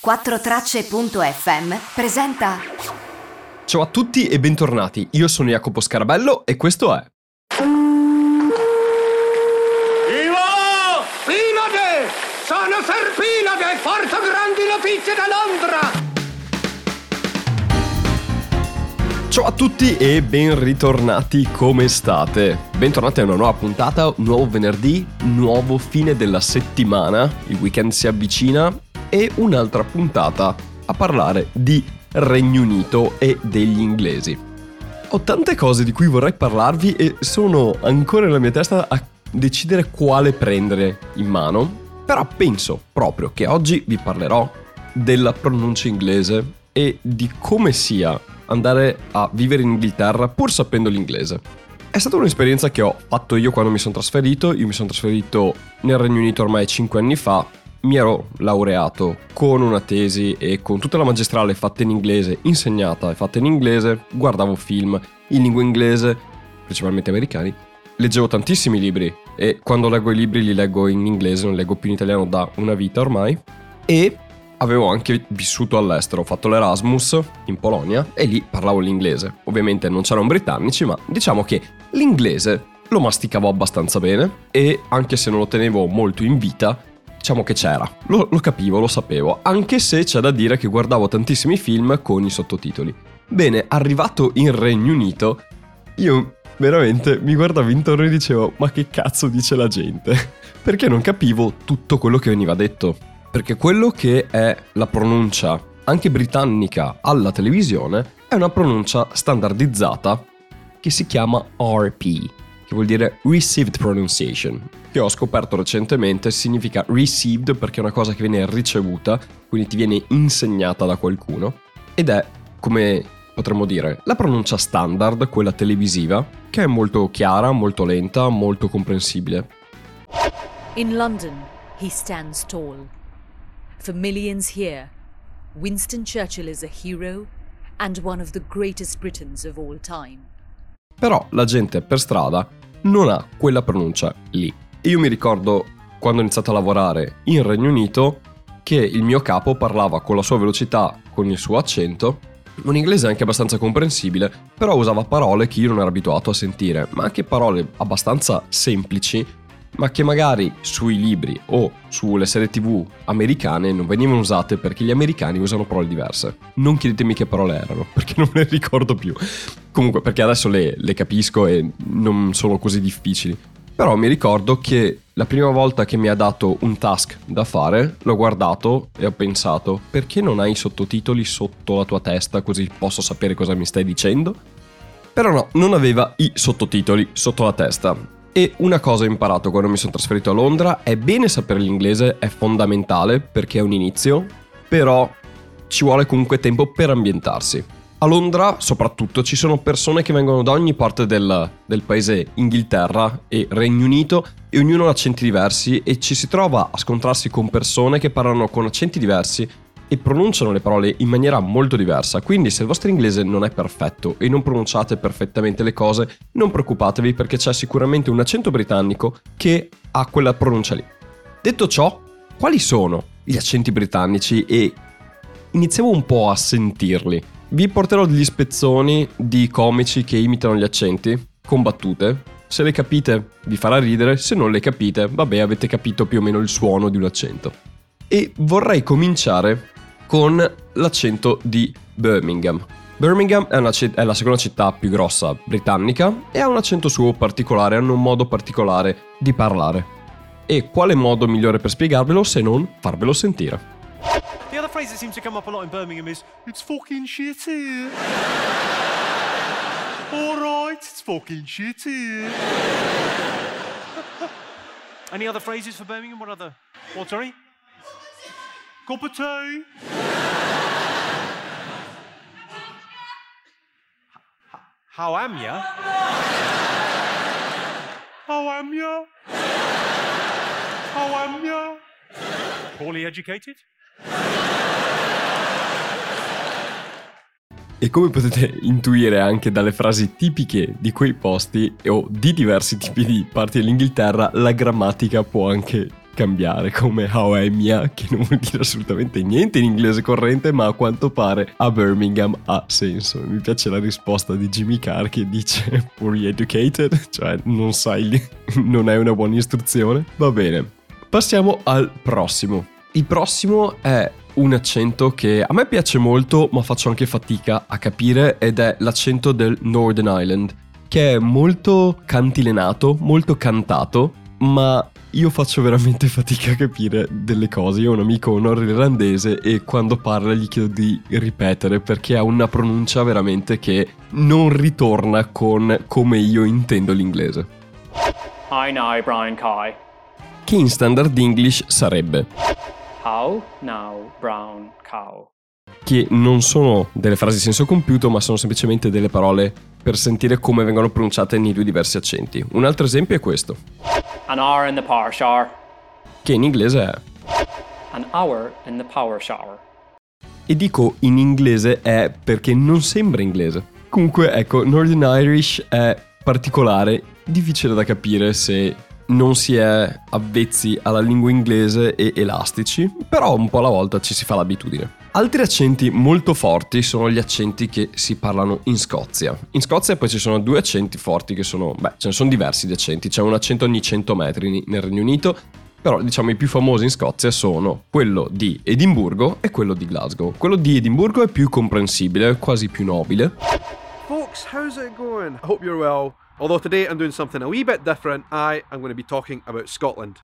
4Tracce.fm presenta. Ciao a tutti e bentornati, io sono Jacopo Scarabello e questo è. Ivo! Pinade! Sono Serpinade! Porto grandi notizie da Londra! Ciao a tutti e ben ritornati, come state? Bentornati a una nuova puntata, nuovo venerdì, nuovo fine della settimana, il weekend si avvicina e un'altra puntata a parlare di Regno Unito e degli inglesi. Ho tante cose di cui vorrei parlarvi e sono ancora nella mia testa a decidere quale prendere in mano, però penso proprio che oggi vi parlerò della pronuncia inglese e di come sia andare a vivere in Inghilterra pur sapendo l'inglese. È stata un'esperienza che ho fatto io quando mi sono trasferito, io mi sono trasferito nel Regno Unito ormai 5 anni fa, mi ero laureato con una tesi e con tutta la magistrale fatta in inglese, insegnata e fatta in inglese, guardavo film in lingua inglese, principalmente americani, leggevo tantissimi libri e quando leggo i libri li leggo in inglese, non leggo più in italiano da una vita ormai e avevo anche vissuto all'estero, ho fatto l'Erasmus in Polonia e lì parlavo l'inglese. Ovviamente non c'erano britannici, ma diciamo che l'inglese lo masticavo abbastanza bene e anche se non lo tenevo molto in vita, diciamo che c'era. Lo, lo capivo, lo sapevo, anche se c'è da dire che guardavo tantissimi film con i sottotitoli. Bene, arrivato in Regno Unito, io veramente mi guardavo intorno e dicevo ma che cazzo dice la gente? Perché non capivo tutto quello che veniva detto. Perché quello che è la pronuncia anche britannica alla televisione è una pronuncia standardizzata che si chiama RP, che vuol dire Received Pronunciation, che ho scoperto recentemente significa received perché è una cosa che viene ricevuta, quindi ti viene insegnata da qualcuno, ed è, come potremmo dire, la pronuncia standard, quella televisiva, che è molto chiara, molto lenta, molto comprensibile. In London, he stands tall. For millions here, Winston Churchill is a hero and one of the greatest Britons of all time. Però la gente per strada non ha quella pronuncia lì. Io mi ricordo quando ho iniziato a lavorare in Regno Unito che il mio capo parlava con la sua velocità, con il suo accento, un inglese anche abbastanza comprensibile, però usava parole che io non ero abituato a sentire, ma anche parole abbastanza semplici ma che magari sui libri o sulle serie tv americane non venivano usate perché gli americani usano parole diverse. Non chiedetemi che parole erano, perché non le ricordo più. Comunque, perché adesso le, le capisco e non sono così difficili. Però mi ricordo che la prima volta che mi ha dato un task da fare, l'ho guardato e ho pensato, perché non hai i sottotitoli sotto la tua testa così posso sapere cosa mi stai dicendo? Però no, non aveva i sottotitoli sotto la testa e una cosa ho imparato quando mi sono trasferito a Londra, è bene sapere l'inglese, è fondamentale perché è un inizio, però ci vuole comunque tempo per ambientarsi. A Londra, soprattutto, ci sono persone che vengono da ogni parte del, del, paese Inghilterra e Regno Unito e ognuno ha accenti diversi e ci si trova a scontrarsi con persone che parlano con accenti diversi e pronunciano le parole in maniera molto diversa. Quindi se il vostro inglese non è perfetto e non pronunciate perfettamente le cose, non preoccupatevi perché c'è sicuramente un accento britannico che ha quella pronuncia lì. Detto ciò, quali sono gli accenti britannici e iniziamo un po' a sentirli. Vi porterò degli spezzoni di comici che imitano gli accenti con battute. Se le capite vi farà ridere, se non le capite, vabbè, avete capito più o meno il suono di un accento. E vorrei cominciare con l'accento di Birmingham. Birmingham è, una, è, la seconda città più grossa britannica e ha un accento suo particolare, hanno un modo particolare di parlare. E quale modo migliore per spiegarvelo se non farvelo sentire? The phrase that seems to come up a lot in Birmingham is It's fucking shit here. Alright, it's fucking shit here. Any other phrases for Birmingham? What other? What, sorry? Cup of tea. How am ya? How am ya? How am ya? Poorly educated? E come potete intuire anche dalle frasi tipiche di quei posti o di diversi tipi di parti dell'Inghilterra, la grammatica può anche cambiare come how è mia, che non vuol dire assolutamente niente in inglese corrente, ma a quanto pare a Birmingham ha senso. Mi piace la risposta di Jimmy Carr che dice poorly educated, cioè non sai, non è una buona istruzione. Va bene, passiamo al prossimo. Il prossimo è un accento che a me piace molto, ma faccio anche fatica a capire, ed è l'accento del Northern Island, che è molto cantilenato, molto cantato, ma io faccio veramente fatica a capire delle cose. Io ho un amico nordirlandese e quando parla gli chiedo di ripetere perché ha una pronuncia veramente che non ritorna con come io intendo l'inglese. I know, Brian Kai. Che in standard English sarebbe How now, brown cow. che non sono delle frasi di senso compiuto, ma sono semplicemente delle parole per sentire come vengono pronunciate nei due diversi accenti. Un altro esempio è questo, An hour in the power shower. che in inglese è An hour in the power shower. E dico in inglese è perché non sembra inglese. Comunque, ecco, Northern Irish è particolare, difficile da capire se non si è avvezzi alla lingua inglese e elastici, però un po' alla volta ci si fa l'abitudine. Altri accenti molto forti sono gli accenti che si parlano in Scozia. In Scozia poi ci sono due accenti forti che sono, beh, ce ne sono diversi di accenti, c'è un accento ogni 100 metri nel Regno Unito, però diciamo i più famosi in Scozia sono quello di Edimburgo e quello di Glasgow. Quello di Edimburgo è più comprensibile, quasi più nobile, Folks, how's it going? I hope you're well. Although today I'm doing something a wee bit different. I am going to be talking about Scotland.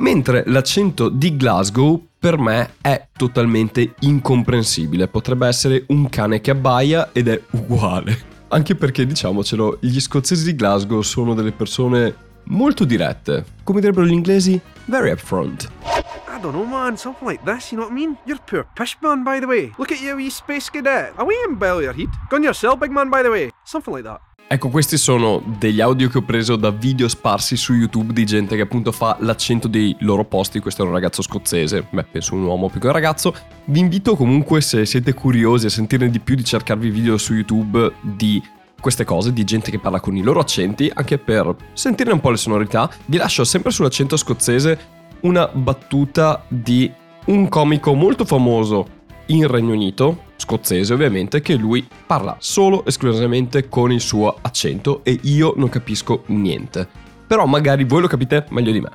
mentre l'accento di Glasgow per me è totalmente incomprensibile, potrebbe essere un cane che abbaia ed è uguale. Anche perché, diciamocelo, gli scozzesi di Glasgow sono delle persone molto dirette, come direbbero gli inglesi, very upfront. I don't know, man. Something like this, you know what I mean? You're poor pish, man, by the way. Look at you, wee space cadet. Away in belly heat. Gun yourself, big man, by the way. Something like that. Ecco, questi sono degli audio che ho preso da video sparsi su YouTube di gente che appunto fa l'accento dei loro posti. Questo è un ragazzo scozzese, beh, penso un uomo più che un ragazzo. Vi invito comunque, se siete curiosi a sentirne di più, di cercarvi video su YouTube di queste cose, di gente che parla con i loro accenti, anche per sentirne un po' le sonorità. Vi lascio sempre sull'accento scozzese una battuta di un comico molto famoso in Regno Unito, scozzese ovviamente, che lui parla solo esclusivamente con il suo accento e io non capisco niente. Però magari voi lo capite meglio di me.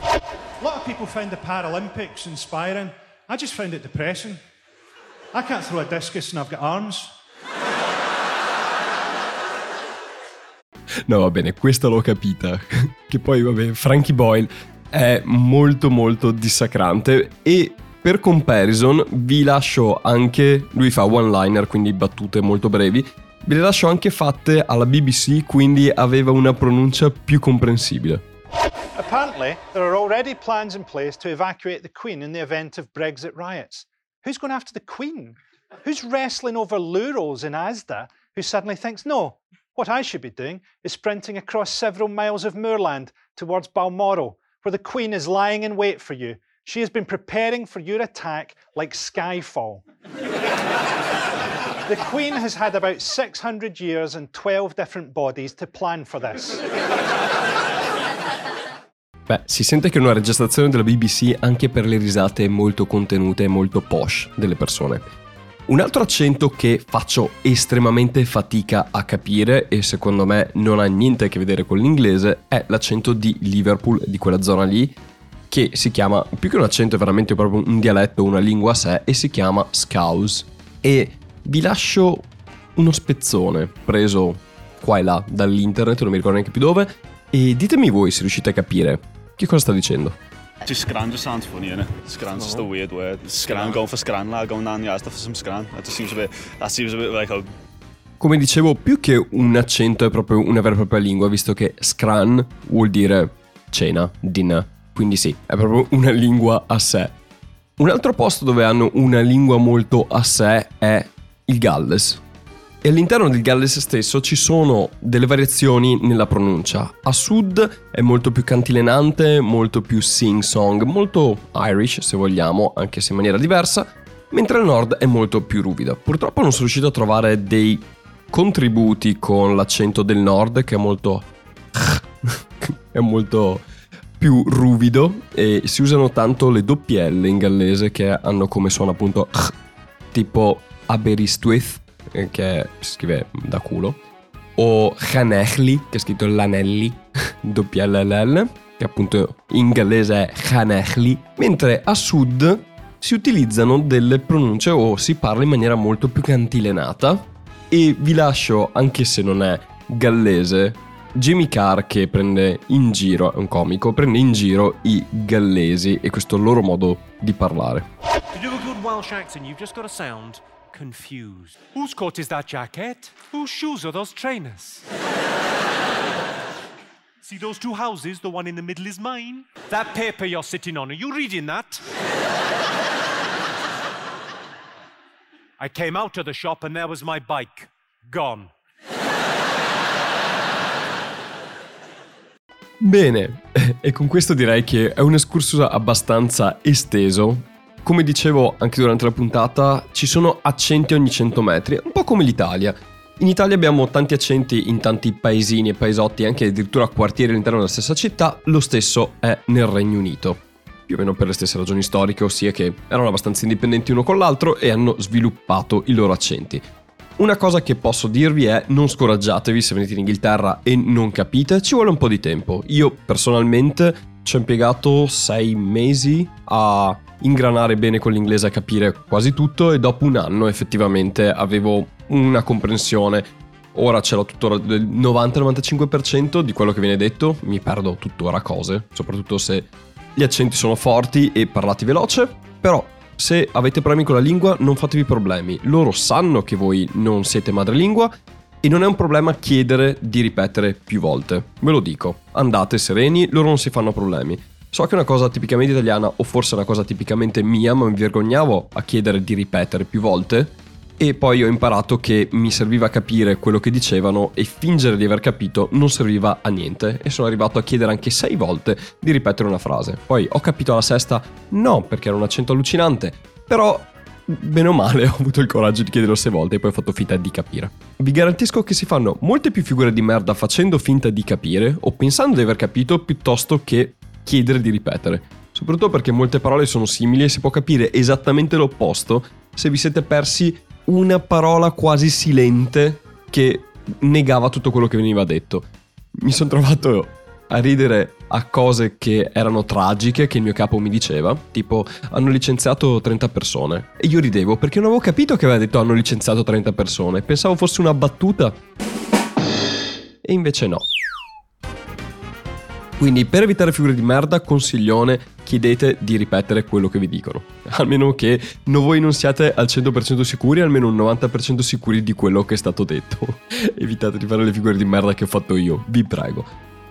A lot of people find the Paralympics inspiring. I just found it depressing. I can't throw a discus and I've got arms. No, va bene, questa l'ho capita. che poi, vabbè, Frankie Boyle è molto molto dissacrante e per comparison vi lascio anche, lui fa one-liner, quindi battute molto brevi, ve le lascio anche fatte alla BBC, quindi aveva una pronuncia più comprensibile. Apparently, there are already plans in place to evacuate the Queen in the event of Brexit riots. Who's going after the Queen? Who's wrestling over Lurels in Asda who suddenly thinks, no, what I should be doing is sprinting across several miles of moorland towards Balmoral, where the Queen is lying in wait for you. She has been preparing for your attack like Skyfall. the Queen has had about 600 years and 12 different bodies to plan for this. Beh, si sente che è una registrazione della BBC anche per le risate molto contenute e molto posh delle persone. Un altro accento che faccio estremamente fatica a capire e secondo me non ha niente a che vedere con l'inglese è l'accento di Liverpool, di quella zona lì, che si chiama, più che un accento è veramente proprio un dialetto, una lingua a sé, e si chiama Scouse. E vi lascio uno spezzone preso qua e là dall'internet, non mi ricordo neanche più dove, e ditemi voi se riuscite a capire che cosa sta dicendo. Just scran just sounds funny, innit? Scran's just a weird word. Scran, going for scran, lad, going down the Asda for some scran. That just seems a bit, that seems a bit like a Come dicevo, più che un accento è proprio una vera e propria lingua, visto che scran vuol dire cena, dinner. Quindi sì, è proprio una lingua a sé. Un altro posto dove hanno una lingua molto a sé è il Galles. E all'interno del Galles stesso ci sono delle variazioni nella pronuncia. A sud è molto più cantilenante, molto più sing-song, molto Irish se vogliamo, anche se in maniera diversa, mentre al nord è molto più ruvida. Purtroppo non sono riuscito a trovare dei contributi con l'accento del nord che è molto... è molto più ruvido e si usano tanto le doppie L in gallese che hanno come suono appunto ch, tipo Aberystwyth, eh, che si scrive da culo, o Hanechli, che è scritto l'anelli, doppia LLL, che appunto in gallese è Hanechli, mentre a sud si utilizzano delle pronunce o si parla in maniera molto più cantilenata. E vi lascio, anche se non è gallese, Jimmy Carr che prende in giro, è un comico, prende in giro i gallesi e questo loro modo di parlare. To do a good Welsh accent, you've just got to sound confused. Whose coat is that jacket? Whose shoes are those trainers? See those two houses? The one in the middle is mine. That paper you're sitting on, are you reading that? I came out of the shop and there was my bike. Gone. Bene, e con questo direi che è un excursus abbastanza esteso. Come dicevo anche durante la puntata, ci sono accenti ogni 100 metri, un po' come l'Italia. In Italia abbiamo tanti accenti in tanti paesini e paesotti, anche addirittura quartieri all'interno della stessa città, lo stesso è nel Regno Unito. Più o meno per le stesse ragioni storiche, ossia che erano abbastanza indipendenti uno con l'altro e hanno sviluppato i loro accenti. Una cosa che posso dirvi è non scoraggiatevi se venite in Inghilterra e non capite, ci vuole un po' di tempo. Io personalmente ci ho impiegato sei mesi a ingranare bene con l'inglese, a capire quasi tutto e dopo un anno effettivamente avevo una comprensione. Ora ce l'ho tuttora del 90-95% di quello che viene detto, mi perdo tuttora cose, soprattutto se gli accenti sono forti e parlati veloce, però se avete problemi con la lingua non fatevi problemi, loro sanno che voi non siete madrelingua e non è un problema chiedere di ripetere più volte. Ve lo dico, andate sereni, loro non si fanno problemi. So che è una cosa tipicamente italiana o forse una cosa tipicamente mia, ma mi vergognavo a chiedere di ripetere più volte e poi ho imparato che mi serviva capire quello che dicevano e fingere di aver capito non serviva a niente e sono arrivato a chiedere anche sei volte di ripetere una frase. Poi ho capito alla sesta no perché era un accento allucinante, però bene o male ho avuto il coraggio di chiederlo sei volte e poi ho fatto finta di capire. Vi garantisco che si fanno molte più figure di merda facendo finta di capire o pensando di aver capito piuttosto che chiedere di ripetere. Soprattutto perché molte parole sono simili e si può capire esattamente l'opposto se vi siete persi una parola quasi silente che negava tutto quello che veniva detto. Mi sono trovato a ridere a cose che erano tragiche che il mio capo mi diceva, tipo hanno licenziato 30 persone e io ridevo perché non avevo capito che aveva detto hanno licenziato 30 persone, pensavo fosse una battuta e invece no. Quindi per evitare figure di merda, consiglione, chiedete di ripetere quello che vi dicono. Almeno che no, voi non siate al 100% sicuri, almeno un 90% sicuri di quello che è stato detto. Evitate di fare le figure di merda che ho fatto io, vi prego.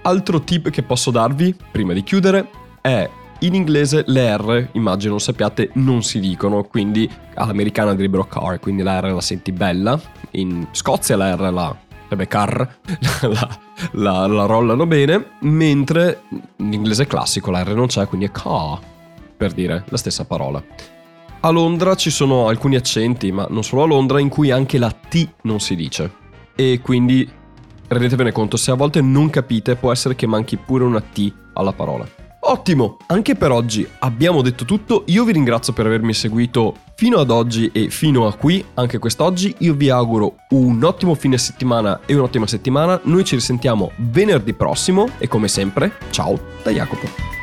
Altro tip che posso darvi, prima di chiudere, è in inglese le R, immagino sappiate, non si dicono, quindi all'americana direbbero car, quindi la R la senti bella. In Scozia la R la sarebbe car, la, la, la, rollano bene, mentre in inglese classico la R non c'è, quindi è car, per dire la stessa parola. A Londra ci sono alcuni accenti, ma non solo a Londra, in cui anche la T non si dice. E quindi rendetevene conto, se a volte non capite, può essere che manchi pure una T alla parola. Ottimo, anche per oggi abbiamo detto tutto, io vi ringrazio per avermi seguito fino ad oggi e fino a qui, anche quest'oggi, io vi auguro un ottimo fine settimana e un'ottima settimana, noi ci risentiamo venerdì prossimo e come sempre, ciao da Jacopo.